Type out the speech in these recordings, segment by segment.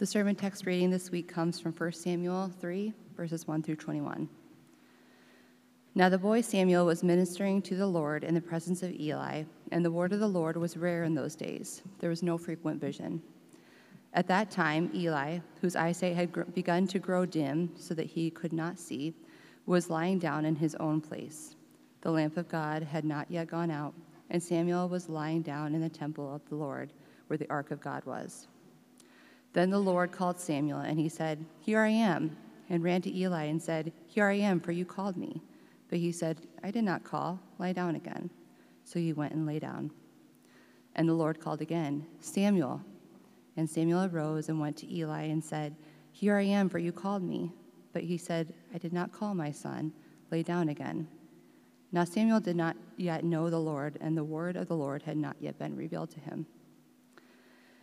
The sermon text reading this week comes from 1 Samuel 3, verses 1 through 21. Now the boy Samuel was ministering to the Lord in the presence of Eli, and the word of the Lord was rare in those days. There was no frequent vision. At that time, Eli, whose eyesight had begun to grow dim so that he could not see, was lying down in his own place. The lamp of God had not yet gone out, and Samuel was lying down in the temple of the Lord, where the ark of God was. Then the Lord called Samuel, and he said, Here I am, and ran to Eli and said, Here I am, for you called me. But he said, I did not call, lie down again. So he went and lay down. And the Lord called again, Samuel. And Samuel arose and went to Eli and said, Here I am, for you called me. But he said, I did not call my son, lay down again. Now Samuel did not yet know the Lord, and the word of the Lord had not yet been revealed to him.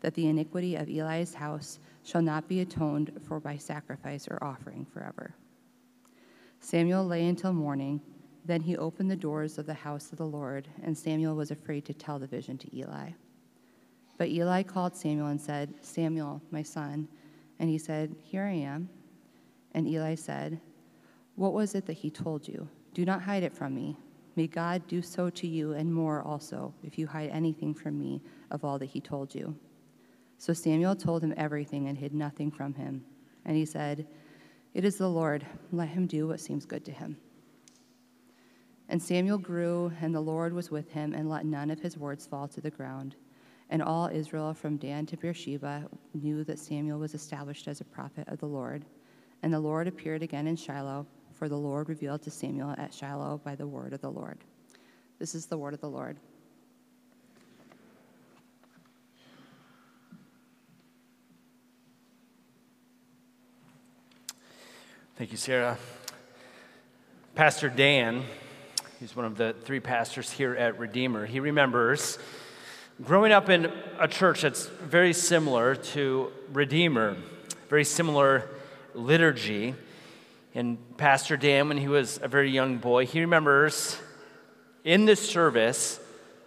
that the iniquity of Eli's house shall not be atoned for by sacrifice or offering forever. Samuel lay until morning. Then he opened the doors of the house of the Lord, and Samuel was afraid to tell the vision to Eli. But Eli called Samuel and said, Samuel, my son. And he said, Here I am. And Eli said, What was it that he told you? Do not hide it from me. May God do so to you and more also, if you hide anything from me of all that he told you. So Samuel told him everything and hid nothing from him. And he said, It is the Lord. Let him do what seems good to him. And Samuel grew, and the Lord was with him, and let none of his words fall to the ground. And all Israel from Dan to Beersheba knew that Samuel was established as a prophet of the Lord. And the Lord appeared again in Shiloh, for the Lord revealed to Samuel at Shiloh by the word of the Lord. This is the word of the Lord. Thank you, Sarah. Pastor Dan, he's one of the three pastors here at Redeemer, he remembers growing up in a church that's very similar to Redeemer, very similar liturgy. And Pastor Dan, when he was a very young boy, he remembers in this service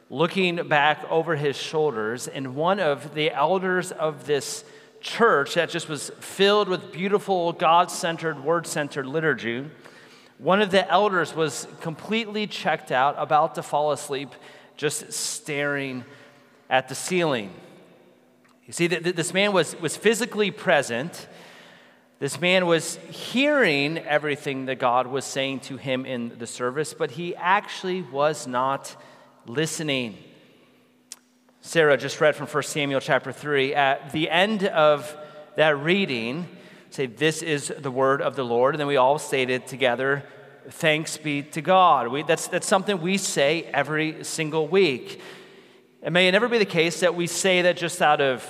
looking back over his shoulders, and one of the elders of this church that just was filled with beautiful, God centered, word centered liturgy, one of the elders was completely checked out, about to fall asleep, just staring at the ceiling. You see, that this man was, was physically present. This man was hearing everything that God was saying to him in the service, but he actually was not listening. Sarah just read from 1 Samuel chapter 3. At the end of that reading, say, This is the word of the Lord. And then we all stated together, Thanks be to God. We, that's, that's something we say every single week. It may never be the case that we say that just out of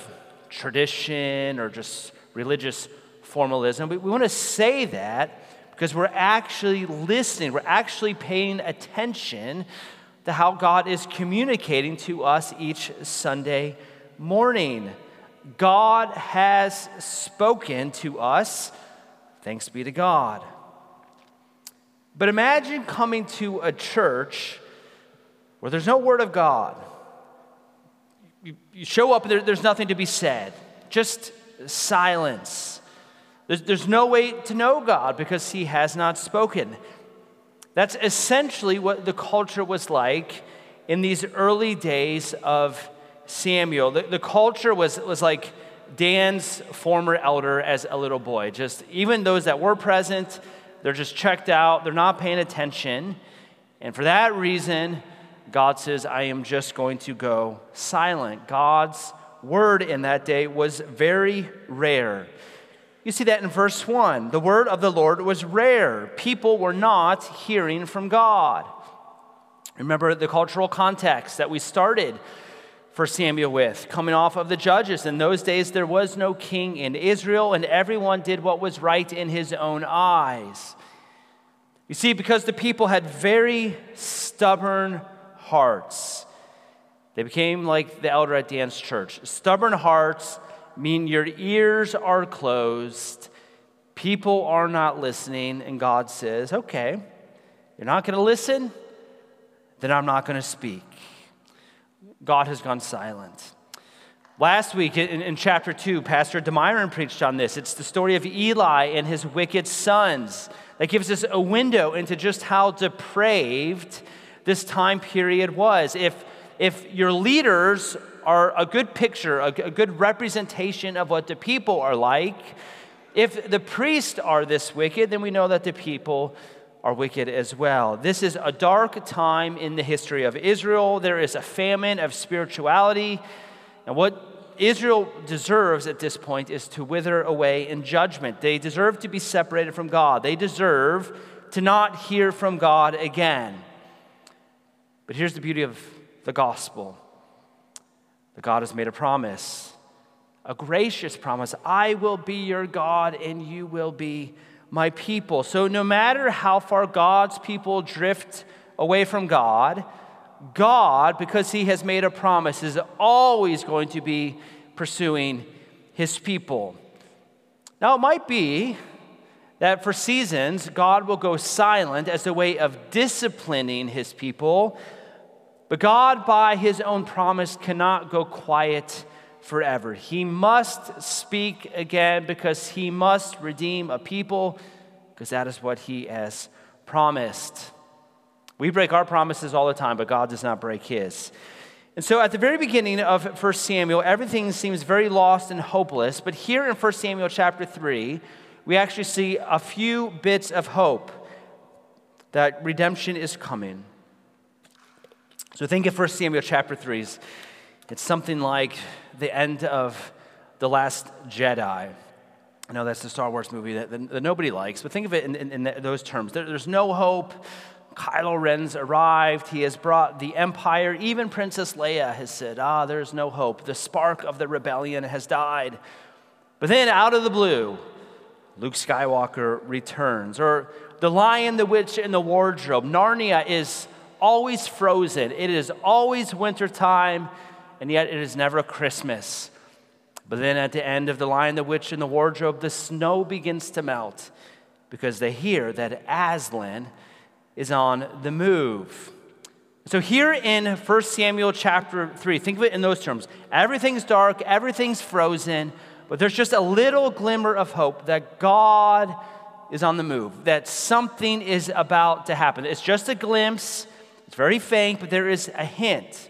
tradition or just religious formalism. We, we want to say that because we're actually listening, we're actually paying attention to how God is communicating to us each Sunday morning. God has spoken to us. Thanks be to God. But imagine coming to a church where there's no word of God. You, you show up, there, there's nothing to be said, just silence. There's, there's no way to know God because He has not spoken. That's essentially what the culture was like in these early days of Samuel. The, the culture was, was like Dan's former elder as a little boy. Just even those that were present, they're just checked out, they're not paying attention. And for that reason, God says, I am just going to go silent. God's word in that day was very rare. You see that in verse 1. The word of the Lord was rare. People were not hearing from God. Remember the cultural context that we started for Samuel with, coming off of the judges. In those days, there was no king in Israel, and everyone did what was right in his own eyes. You see, because the people had very stubborn hearts, they became like the elder at Dan's church. Stubborn hearts mean your ears are closed, people are not listening, and God says, okay, you're not going to listen, then I'm not going to speak. God has gone silent. Last week in, in chapter 2, Pastor Demyron preached on this. It's the story of Eli and his wicked sons that gives us a window into just how depraved this time period was. If, if your leaders are a good picture, a, a good representation of what the people are like, if the priests are this wicked, then we know that the people are wicked as well. This is a dark time in the history of Israel. There is a famine of spirituality. And what Israel deserves at this point is to wither away in judgment. They deserve to be separated from God. They deserve to not hear from God again. But here's the beauty of the gospel that God has made a promise, a gracious promise I will be your God and you will be my people. So, no matter how far God's people drift away from God, God, because He has made a promise, is always going to be pursuing His people. Now, it might be that for seasons, God will go silent as a way of disciplining His people, but God, by His own promise, cannot go quiet forever. He must speak again because he must redeem a people because that is what he has promised. We break our promises all the time, but God does not break his. And so at the very beginning of 1 Samuel, everything seems very lost and hopeless. But here in 1 Samuel chapter 3, we actually see a few bits of hope that redemption is coming. So think of 1 Samuel chapter 3. It's something like the end of The Last Jedi. I know that's the Star Wars movie that, that, that nobody likes, but think of it in, in, in those terms. There, there's no hope. Kylo Ren's arrived. He has brought the empire. Even Princess Leia has said, Ah, there's no hope. The spark of the rebellion has died. But then, out of the blue, Luke Skywalker returns. Or The Lion, the Witch, and the Wardrobe. Narnia is always frozen, it is always wintertime and yet it is never Christmas. But then at the end of The Lion, the Witch, and the Wardrobe, the snow begins to melt because they hear that Aslan is on the move. So, here in 1 Samuel chapter 3, think of it in those terms. Everything's dark, everything's frozen, but there's just a little glimmer of hope that God is on the move, that something is about to happen. It's just a glimpse, it's very faint, but there is a hint.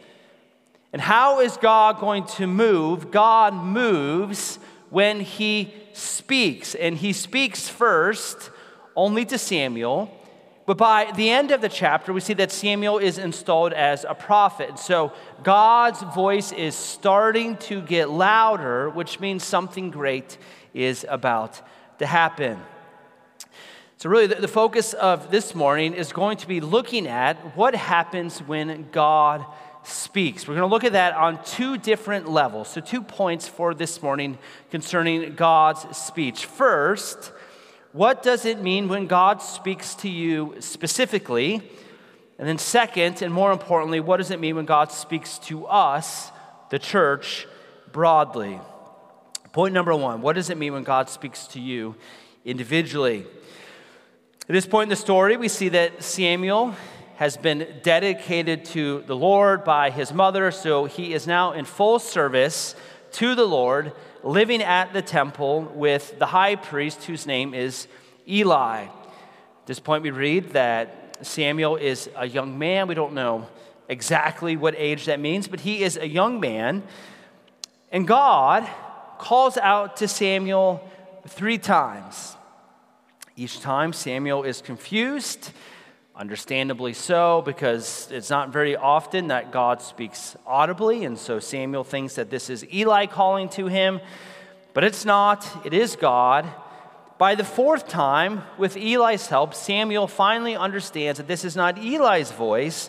And how is God going to move? God moves when he speaks. And he speaks first only to Samuel. But by the end of the chapter, we see that Samuel is installed as a prophet. So God's voice is starting to get louder, which means something great is about to happen. So, really, the, focus of this morning is going to be looking at what happens when God speaks. We're going to look at that on two different levels. So, two points for this morning concerning God's speech. First, what does it mean when God speaks to you specifically? And then, second, and more importantly, what does it mean when God speaks to us, the church, broadly? Point number one what does it mean when God speaks to you individually? At this point in the story, we see that Samuel has been dedicated to the Lord by his mother, so he is now in full service to the Lord, living at the temple with the high priest whose name is Eli. At this point, we read that Samuel is a young man. We don't know exactly what age that means, but he is a young man. And God calls out to Samuel three times. Each time, Samuel is confused, understandably so, because it's not very often that God speaks audibly, and so Samuel thinks that this is Eli calling to him, but it's not, it is God. By the fourth time, with Eli's help, Samuel finally understands that this is not Eli's voice,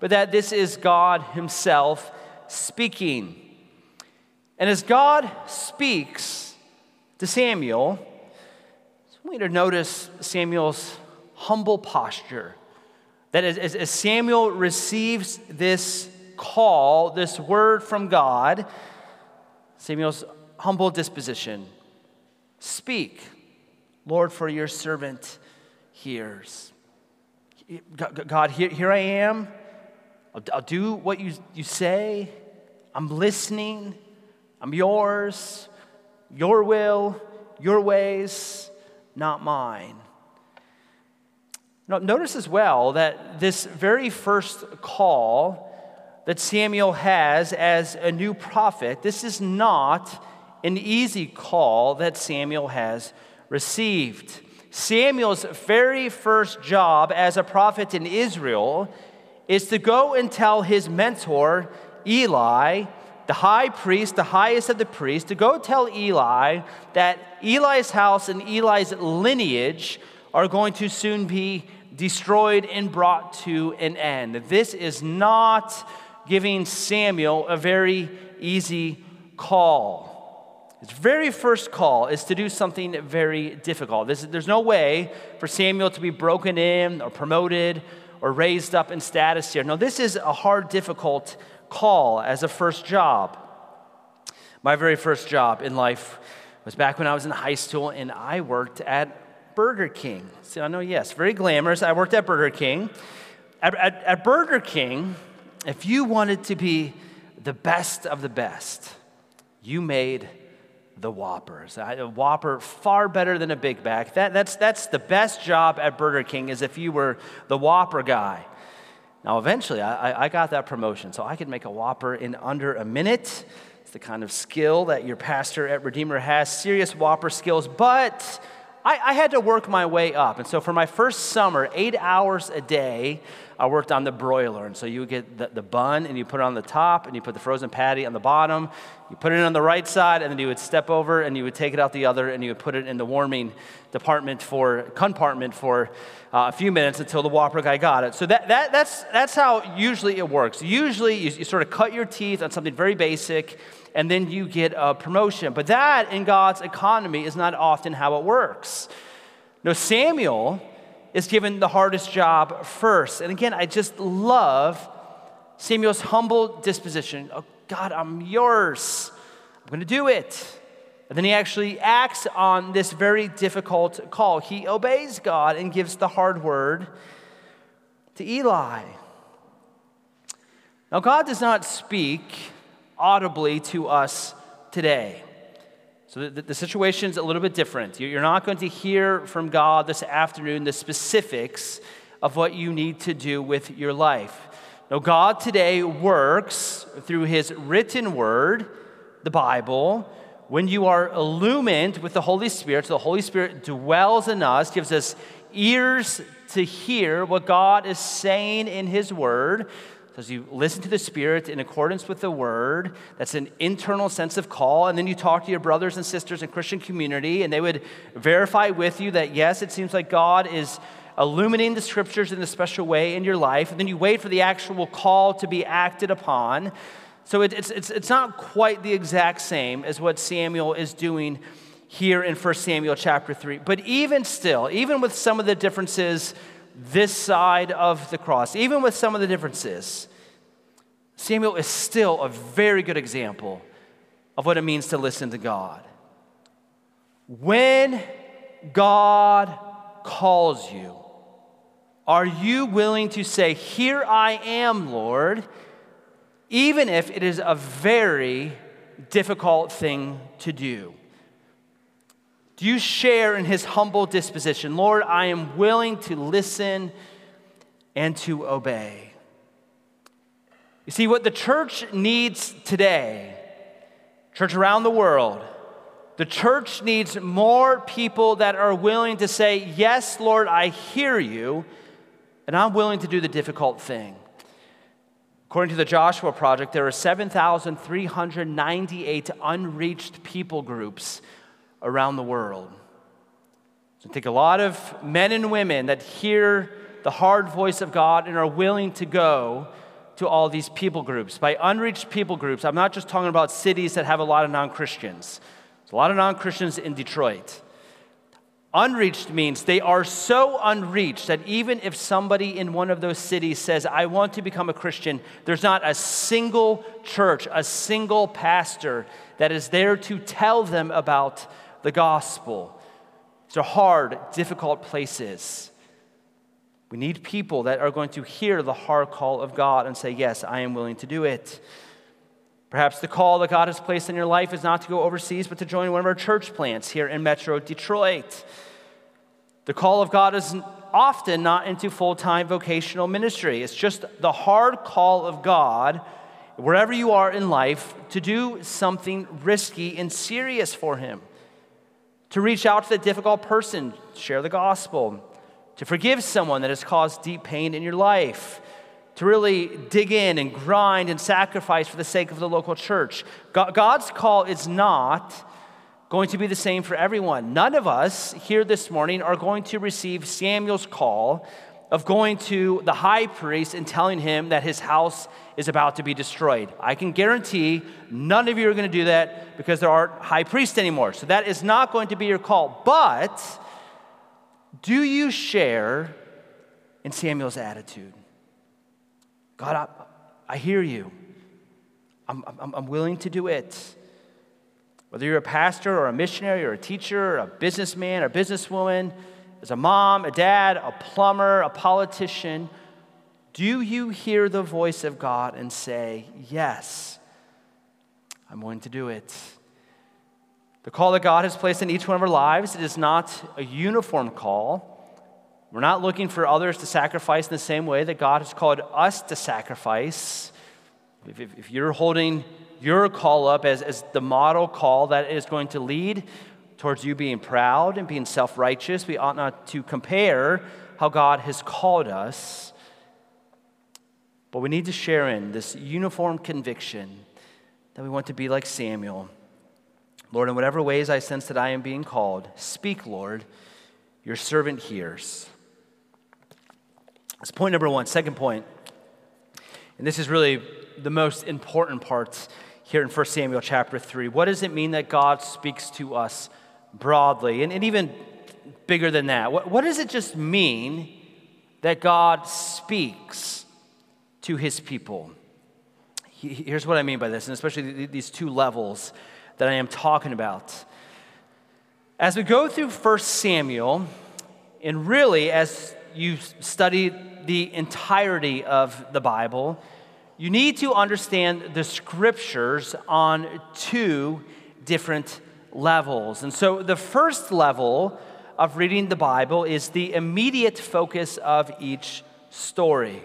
but that this is God Himself speaking. And as God speaks to Samuel, to notice Samuel's humble posture. That as, as, Samuel receives this call, this word from God, Samuel's humble disposition speak, Lord, for your servant hears. God, here, here I am. I'll, I'll do what you, you say. I'm listening. I'm yours. Your will, your ways not mine. Now, notice as well that this very first call that Samuel has as a new prophet, this is not an easy call that Samuel has received. Samuel's very first job as a prophet in Israel is to go and tell his mentor, Eli, the high priest, the highest of the priests, to go tell Eli that Eli's house and Eli's lineage are going to soon be destroyed and brought to an end. This is not giving Samuel a very easy call. His very first call is to do something very difficult. This, there's no way for Samuel to be broken in or promoted or raised up in status here. No, this is a hard, difficult call as a first job. My very first job in life was back when I was in high school and I worked at Burger King. See, I know, yes, very glamorous. I worked at Burger King. At, at, at Burger King, if you wanted to be the best of the best, you made the Whoppers. A Whopper far better than a Big Mac. That, that's, that's the best job at Burger King is if you were the Whopper guy. Now, eventually, I, I got that promotion, so I could make a Whopper in under a minute. It's the kind of skill that your pastor at Redeemer has, serious Whopper skills, but I, I had to work my way up. And so, for my first summer, eight hours a day, I worked on the broiler. And so you get the, the, bun and you put it on the top and you put the frozen patty on the bottom. You put it on the right side and then you would step over and you would take it out the other and you would put it in the warming department for compartment for uh, a few minutes until the Whopper guy got it. So that, that, that's, that's how usually it works. Usually you, you sort of cut your teeth on something very basic and then you get a promotion. But that in God's economy is not often how it works. No, Samuel is given the hardest job first. And again, I just love Samuel's humble disposition. Oh, God, I'm yours. I'm going to do it. And then he actually acts on this very difficult call. He obeys God and gives the hard word to Eli. Now, God does not speak audibly to us today. So the, the situation is a little bit different. You're not going to hear from God this afternoon the specifics of what you need to do with your life. No, God today works through His written word, the Bible. When you are illumined with the Holy Spirit, so the Holy Spirit dwells in us, gives us ears to hear what God is saying in His word. So as you listen to the Spirit in accordance with the Word, that's an internal sense of call. And then you talk to your brothers and sisters in Christian community, and they would verify with you that, yes, it seems like God is illuminating the Scriptures in a special way in your life. And then you wait for the actual call to be acted upon. So it, it's, it's, it's not quite the exact same as what Samuel is doing here in 1 Samuel chapter 3. But even still, even with some of the differences this side of the cross, even with some of the differences, Samuel is still a very good example of what it means to listen to God. When God calls you, are you willing to say, Here I am, Lord, even if it is a very difficult thing to do? Do you share in his humble disposition? Lord, I am willing to listen and to obey. You see, what the church needs today, church around the world, The church needs more people that are willing to say, Yes, Lord, I hear you, and I'm willing to do the difficult thing. According to the Joshua Project, there are 7,398 unreached people groups around the world. So take a lot of men and women that hear the hard voice of God and are willing to go to all these people groups. By unreached people groups, I'm not just talking about cities that have a lot of non Christians. There's a lot of non Christians in Detroit. Unreached means they are so unreached that even if somebody in one of those cities says, I want to become a Christian, there's not a single church, a single pastor that is there to tell them about the gospel. These are hard, difficult places. We need people that are going to hear the hard call of God and say, Yes, I am willing to do it. Perhaps the call that God has placed in your life is not to go overseas, but to join one of our church plants here in Metro Detroit. The call of God is often not into full time vocational ministry. It's just the hard call of God, wherever you are in life, to do something risky and serious for Him. To reach out to the difficult person, share the gospel, to forgive someone that has caused deep pain in your life, to really dig in and grind and sacrifice for the sake of the local church. God's call is not going to be the same for everyone. None of us here this morning are going to receive Samuel's call of going to the high priest and telling him that his house is about to be destroyed. I can guarantee none of you are going to do that because there aren't high priests anymore. So that is not going to be your call. But do you share in Samuel's attitude? God, I, I hear you. I'm, I'm, I'm willing to do it. Whether you're a pastor or a missionary or a teacher or a businessman or businesswoman, as a mom, a dad, a plumber, a politician, do you hear the voice of God and say, Yes, I'm willing to do it? The call that God has placed in each one of our lives, it is not a uniform call. We're not looking for others to sacrifice in the same way that God has called us to sacrifice. If, if, if, you're holding your call up as, as the model call that is going to lead towards you being proud and being self righteous, we ought not to compare how God has called us. But we need to share in this uniform conviction that we want to be like Samuel. Lord, in whatever ways I sense that I am being called, speak, Lord. Your servant hears. That's point number one. Second point, and this is really the most important part here in 1 Samuel chapter 3. What does it mean that God speaks to us broadly? And, and even bigger than that, what, what does it just mean that God speaks to his people? Here's what I mean by this, and especially these two levels that I am talking about. As we go through 1 Samuel, and really as you study the entirety of the Bible, you need to understand the scriptures on two different levels. And so the first level of reading the Bible is the immediate focus of each story.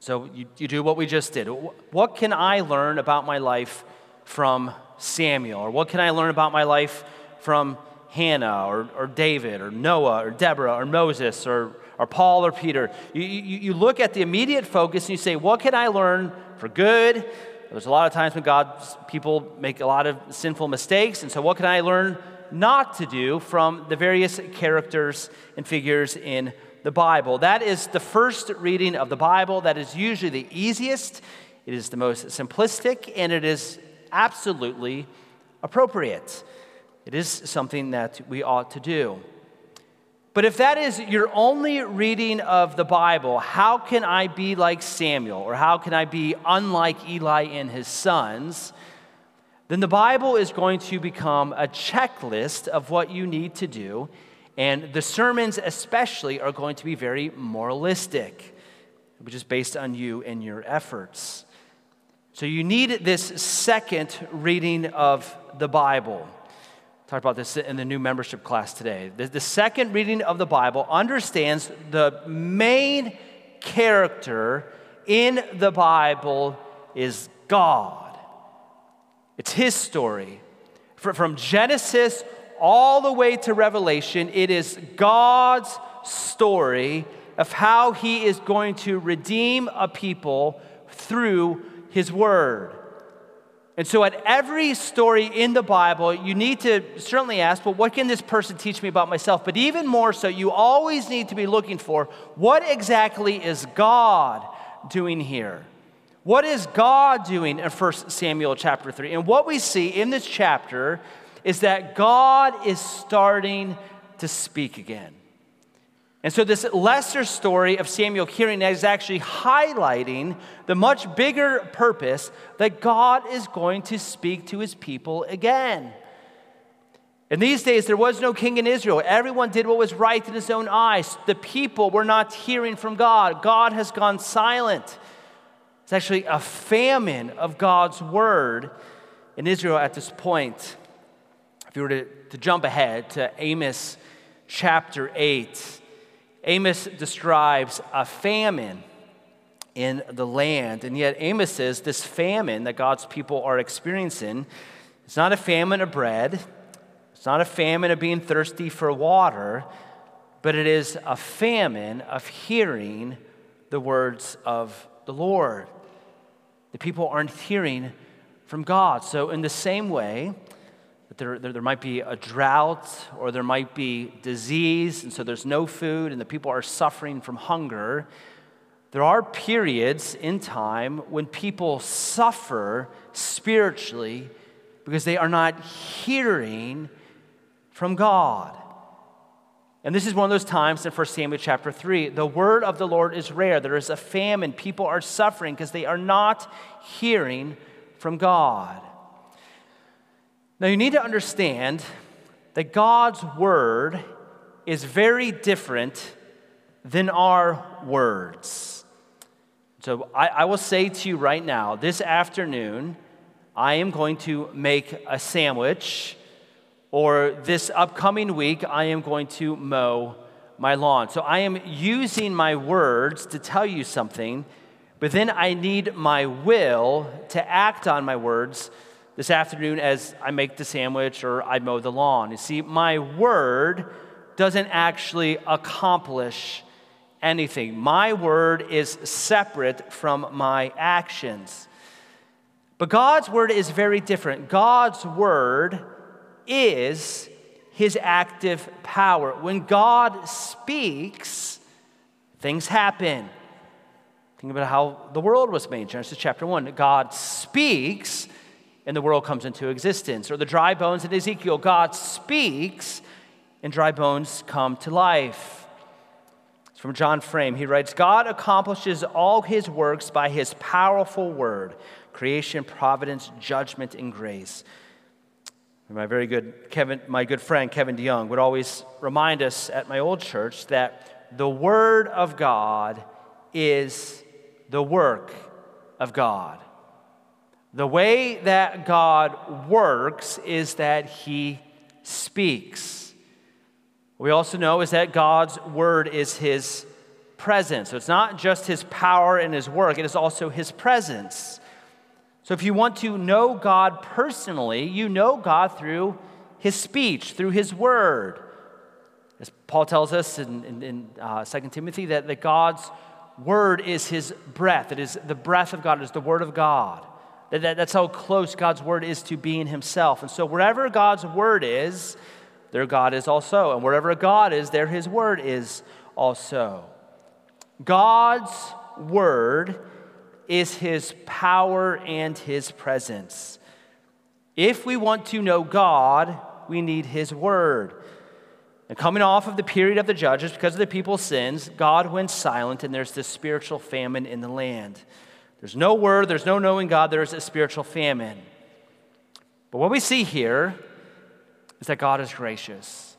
So you, you do what we just did. What can I learn about my life from Samuel? Or what can I learn about my life from Hannah or, or David or Noah or Deborah or Moses or or Paul or Peter. You, you, you look at the immediate focus and you say, What can I learn for good? There's a lot of times when God's people make a lot of sinful mistakes. And so, what can I learn not to do from the various characters and figures in the Bible? That is the first reading of the Bible. That is usually the easiest, it is the most simplistic, and it is absolutely appropriate. It is something that we ought to do. But if that is your only reading of the Bible, how can I be like Samuel or how can I be unlike Eli and his sons? Then the Bible is going to become a checklist of what you need to do. And the sermons, especially, are going to be very moralistic, which is based on you and your efforts. So you need this second reading of the Bible talked about this in the new membership class today. The, the second reading of the Bible understands the main character in the Bible is God. It's His story. From Genesis all the way to Revelation, it is God's story of how he is going to redeem a people through his word. And so, at every story in the Bible, you need to certainly ask, well, what can this person teach me about myself? But even more so, you always need to be looking for what exactly is God doing here? What is God doing in 1 Samuel chapter 3? And what we see in this chapter is that God is starting to speak again. And so, this lesser story of Samuel hearing is actually highlighting the much bigger purpose that God is going to speak to his people again. In these days, there was no king in Israel. Everyone did what was right in his own eyes. The people were not hearing from God. God has gone silent. It's actually a famine of God's word in Israel at this point. If you were to, to jump ahead to Amos chapter 8, Amos describes a famine in the land. And yet, Amos says this famine that God's people are experiencing, is not a famine of bread, it's not a famine of being thirsty for water, but it is a famine of hearing the words of the Lord. The people aren't hearing from God. So, in the same way, there, there, there, might be a drought or there might be disease, and so there's no food, and the people are suffering from hunger. There are periods in time when people suffer spiritually because they are not hearing from God. And this is one of those times in 1 Samuel chapter 3. The word of the Lord is rare. There is a famine. People are suffering because they are not hearing from God. Now, you need to understand that God's word is very different than our words. So, I, I, will say to you right now this afternoon, I am going to make a sandwich, or this upcoming week, I am going to mow my lawn. So, I am using my words to tell you something, but then I need my will to act on my words this afternoon as I make the sandwich or I mow the lawn. You see, my word doesn't actually accomplish anything. My word is separate from my actions. But God's word is very different. God's word is his active power. When God speaks, things happen. Think about how the world was made. Genesis chapter 1. God speaks, and the world comes into existence. Or the dry bones in Ezekiel, God speaks and dry bones come to life. It's from John Frame. He writes God accomplishes all his works by his powerful word creation, providence, judgment, and grace. My very good Kevin, my good friend Kevin DeYoung would always remind us at my old church that the word of God is the work of God. The way that God works is that He speaks. We also know is that God's word is His presence. So it's not just His power and His work, it is also His presence. So if you want to know God personally, you know God through His speech, through His word. As Paul tells us in, in, in uh, 2 Timothy, that, that God's word is His breath. It is the breath of God, it is the word of God. That, that, that's how close God's word is to being himself. And so wherever God's word is, there God is also. And wherever God is, there his word is also. God's word is his power and his presence. If we want to know God, we need his word. And coming off of the period of the judges, because of the people's sins, God went silent, and there's this spiritual famine in the land. There's no word, there's no knowing God, there's a spiritual famine. But what we see here is that God is gracious.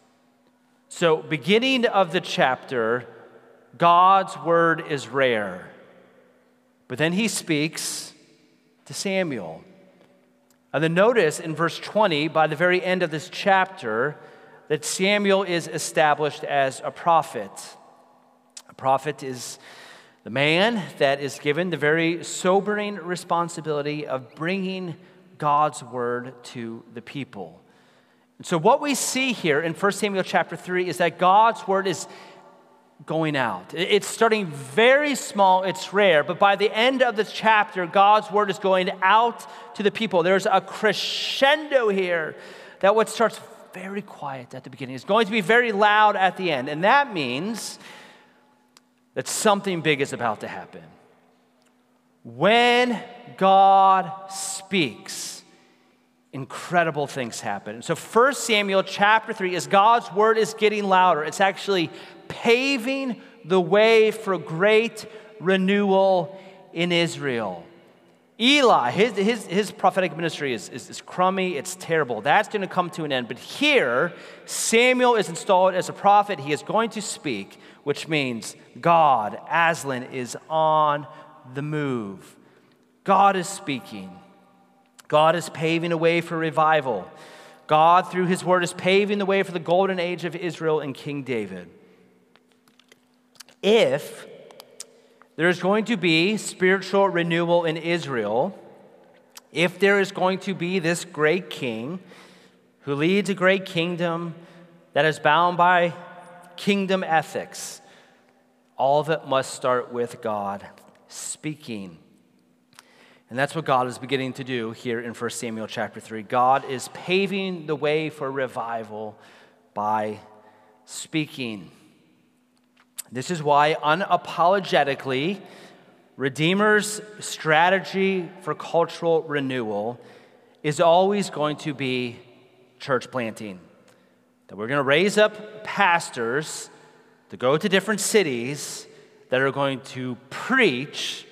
So, beginning of the chapter, God's word is rare. But then he speaks to Samuel. And then notice in verse 20, by the very end of this chapter, that Samuel is established as a prophet. A prophet is the man that is given the very sobering responsibility of bringing God's word to the people. And So, what we see here in 1 Samuel chapter 3 is that God's word is going out. It's starting very small, it's rare, but by the end of the chapter, God's word is going out to the people. There's a crescendo here that what starts very quiet at the beginning is going to be very loud at the end. And that means that something big is about to happen. When God speaks, incredible things happen. So 1 Samuel chapter 3 is God's word is getting louder. It's actually paving the way for great renewal in Israel. Eli, his, his, his prophetic ministry is, is, is crummy, it's terrible. That's going to come to an end. But here, Samuel is installed as a prophet. He is going to speak, which means God, Aslan, is on the move. God is speaking. God is paving a way for revival. God, through his word, is paving the way for the golden age of Israel and King David. If there's going to be spiritual renewal in Israel, if there is going to be this great king who leads a great kingdom that is bound by kingdom ethics, all of it must start with God speaking. And that's what God is beginning to do here in 1 Samuel chapter 3. God is paving the way for revival by speaking. This is why, unapologetically, Redeemer's strategy for cultural renewal is always going to be church planting. That we're going to raise up pastors to go to different cities that are going to preach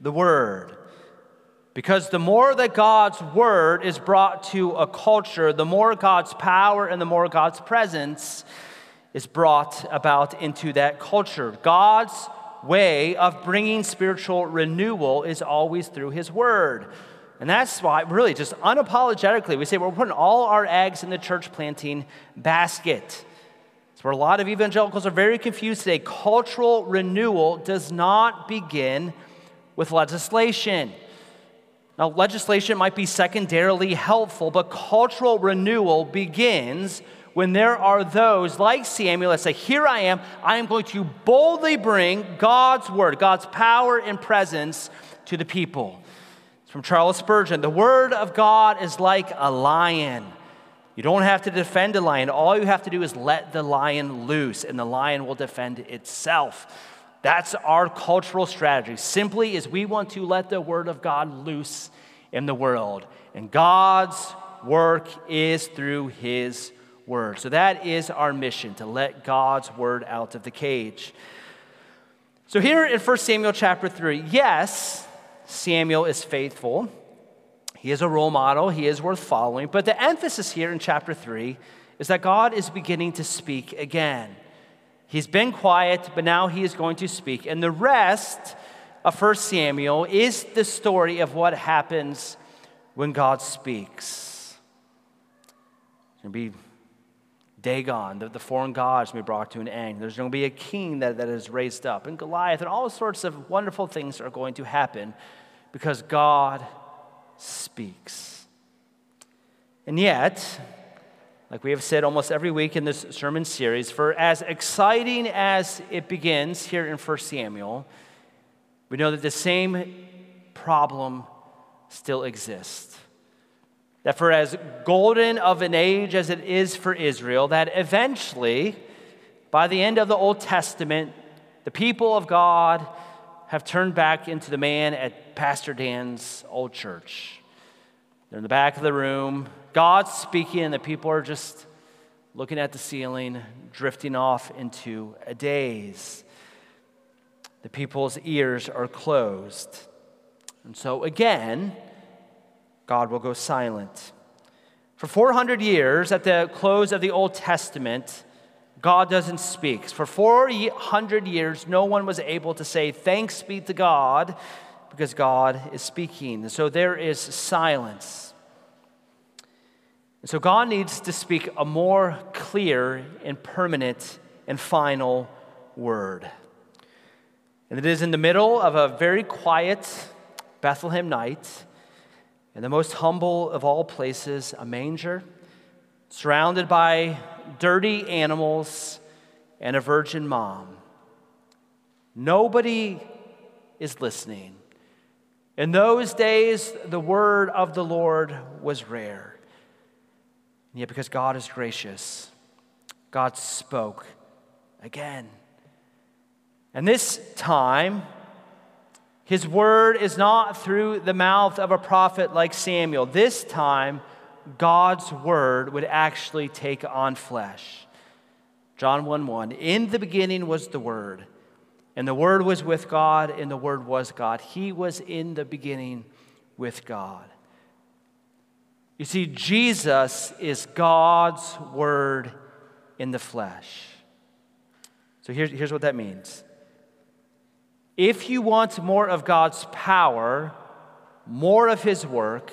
the word. Because the more that God's word is brought to a culture, the more God's power and the more God's presence is brought about into that culture. God's way of bringing spiritual renewal is always through His Word. And that's why, really, just unapologetically, we say we're putting all our eggs in the church planting basket. It's where a lot of evangelicals are very confused today. Cultural renewal does not begin with legislation. Now, legislation might be secondarily helpful, but cultural renewal begins when there are those like Samuel that say, Here I am, I am going to boldly bring God's word, God's power and presence to the people. From Charles Spurgeon The word of God is like a lion. You don't have to defend a lion. All you have to do is let the lion loose, and the lion will defend itself. That's our cultural strategy. Simply is we want to let the word of God loose in the world. And God's work is through his word. So that is our mission to let God's word out of the cage. So here in 1 Samuel chapter 3, yes, Samuel is faithful. He is a role model, he is worth following. But the emphasis here in chapter 3 is that God is beginning to speak again. He's been quiet, but now he is going to speak. And the rest of 1 Samuel is the story of what happens when God speaks. It's going to be Dagon, the, the foreign gods, may be brought to an end. There's going to be a king that, that is raised up, and Goliath, and all sorts of wonderful things are going to happen because God speaks. And yet, like we have said almost every week in this sermon series, for as exciting as it begins here in 1 Samuel, we know that the same problem still exists. That for as golden of an age as it is for Israel, that eventually, by the end of the Old Testament, the people of God have turned back into the man at Pastor Dan's old church. They're in the back of the room. God's speaking, and the people are just looking at the ceiling, drifting off into a daze. The people's ears are closed. And so, again, God will go silent. For 400 years, at the close of the Old Testament, God doesn't speak. For 400 years, no one was able to say, Thanks be to God, because God is speaking. So there is silence. And so God needs to speak a more clear and permanent and final word. And it is in the middle of a very quiet Bethlehem night in the most humble of all places, a manger, surrounded by dirty animals and a virgin mom. Nobody is listening. In those days, the word of the Lord was rare. And yet, because God is gracious, God spoke again. And this time, his word is not through the mouth of a prophet like Samuel. This time, God's word would actually take on flesh. John 1 1. In the beginning was the word, and the word was with God, and the word was God. He was in the beginning with God. You see, Jesus is God's word in the flesh. So here's, here's what that means. If you want more of God's power, more of His work,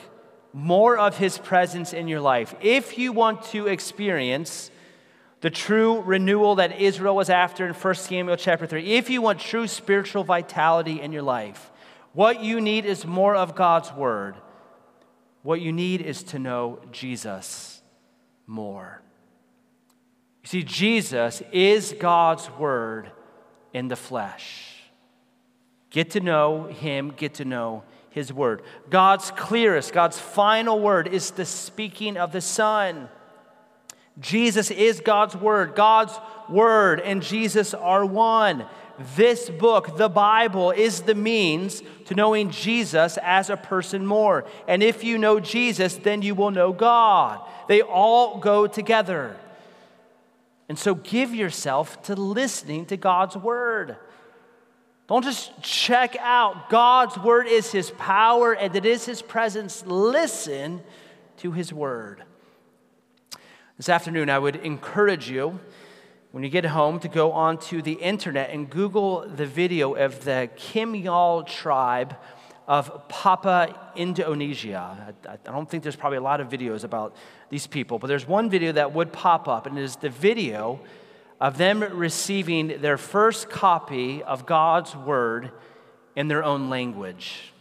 more of His presence in your life, if you want to experience the true renewal that Israel was after in 1 Samuel chapter 3, if you want true spiritual vitality in your life, what you need is more of God's Word. What you need is to know Jesus more. You see, Jesus is God's Word in the flesh. Get to know Him, get to know His Word. God's clearest, God's final word is the speaking of the Son. Jesus is God's Word. God's Word and Jesus are one. This book, the Bible, is the means to knowing Jesus as a person more. And if you know Jesus, then you will know God. They all go together. And so give yourself to listening to God's Word. Don't just check out. God's word is his power and it is his presence. Listen to his word. This afternoon, I would encourage you, when you get home, to go onto the internet and Google the video of the Kimyal tribe of Papua Indonesia. I, I don't think there's probably a lot of videos about these people, but there's one video that would pop up, and it is the video of them receiving their first copy of God's Word in their own language.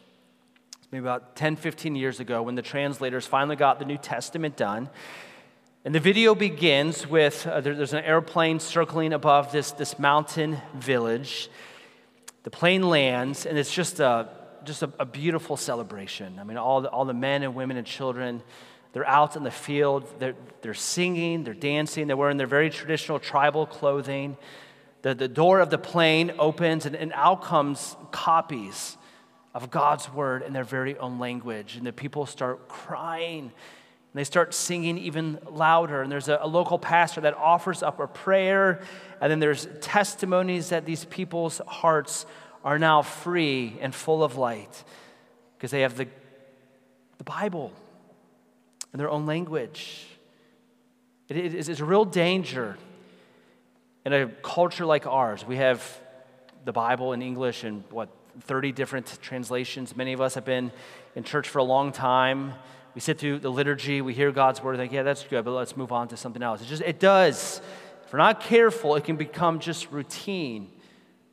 Maybe about 10, 15 years ago, when the translators finally got the New Testament done. And the video begins with uh, there, there's an airplane circling above this, this mountain village. The plane lands, and it's just a, just a, a beautiful celebration. I mean, all the, all the men and women and children they're out in the field, they're, they're singing, they're dancing, they're wearing their very traditional tribal clothing. The, the door of the plane opens, and, and out comes copies of God's word in their very own language. And the people start crying. And they start singing even louder. And there's a, a local pastor that offers up a prayer. And then there's testimonies that these people's hearts are now free and full of light because they have the, the Bible in their own language. It is a real danger in a culture like ours. We have the Bible in English and what, 30 different translations. Many of us have been in church for a long time. We sit through the liturgy, we hear God's word, and think, yeah, that's good, but let's move on to something else. It just, it does. If we're not careful, it can become just routine,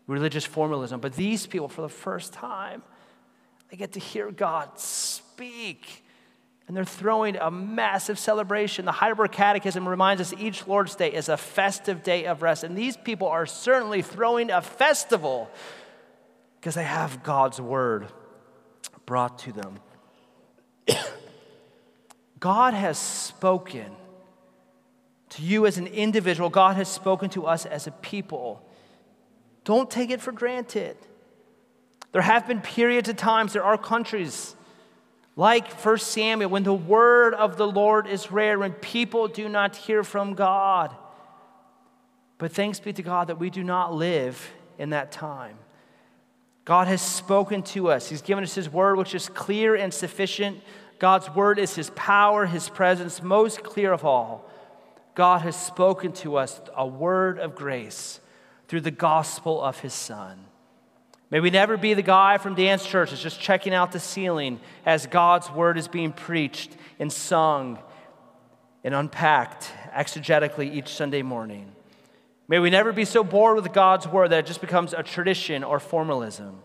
religious formalism. But these people, for the first time, they get to hear God speak and they're throwing a massive celebration. The Heidelberg Catechism reminds us each Lord's Day is a festive day of rest. And these people are certainly throwing a festival because they have God's word brought to them. God has spoken to you as an individual, God has spoken to us as a people. Don't take it for granted. There have been periods of times, there are countries like 1 Samuel, when the word of the Lord is rare, when people do not hear from God. But thanks be to God that we do not live in that time. God has spoken to us. He's given us His word, which is clear and sufficient. God's word is His power, His presence, most clear of all. God has spoken to us a word of grace through the gospel of His Son. May we never be the guy from dance church just checking out the ceiling as God's word is being preached and sung and unpacked exegetically each Sunday morning. May we never be so bored with God's word that it just becomes a tradition or formalism.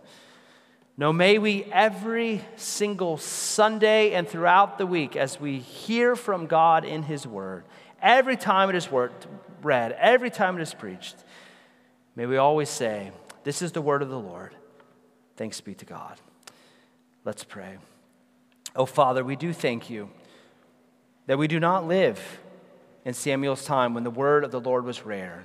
No, may we every single Sunday and throughout the week, as we hear from God in His Word, every time it is read, every time it is preached, may we always say, This is the word of the Lord. Thanks be to God. Let's pray. Oh, Father, we do thank you that we do not live in Samuel's time when the word of the Lord was rare.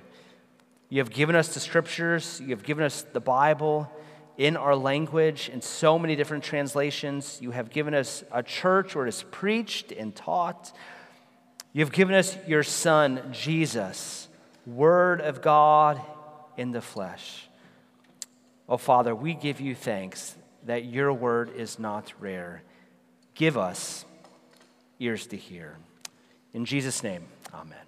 You have given us the scriptures, you have given us the Bible in our language in so many different translations. You have given us a church where it is preached and taught. You have given us your Son, Jesus, Word of God in the flesh. Oh, Father, we give you thanks that your word is not rare. Give us ears to hear. In Jesus' name, amen.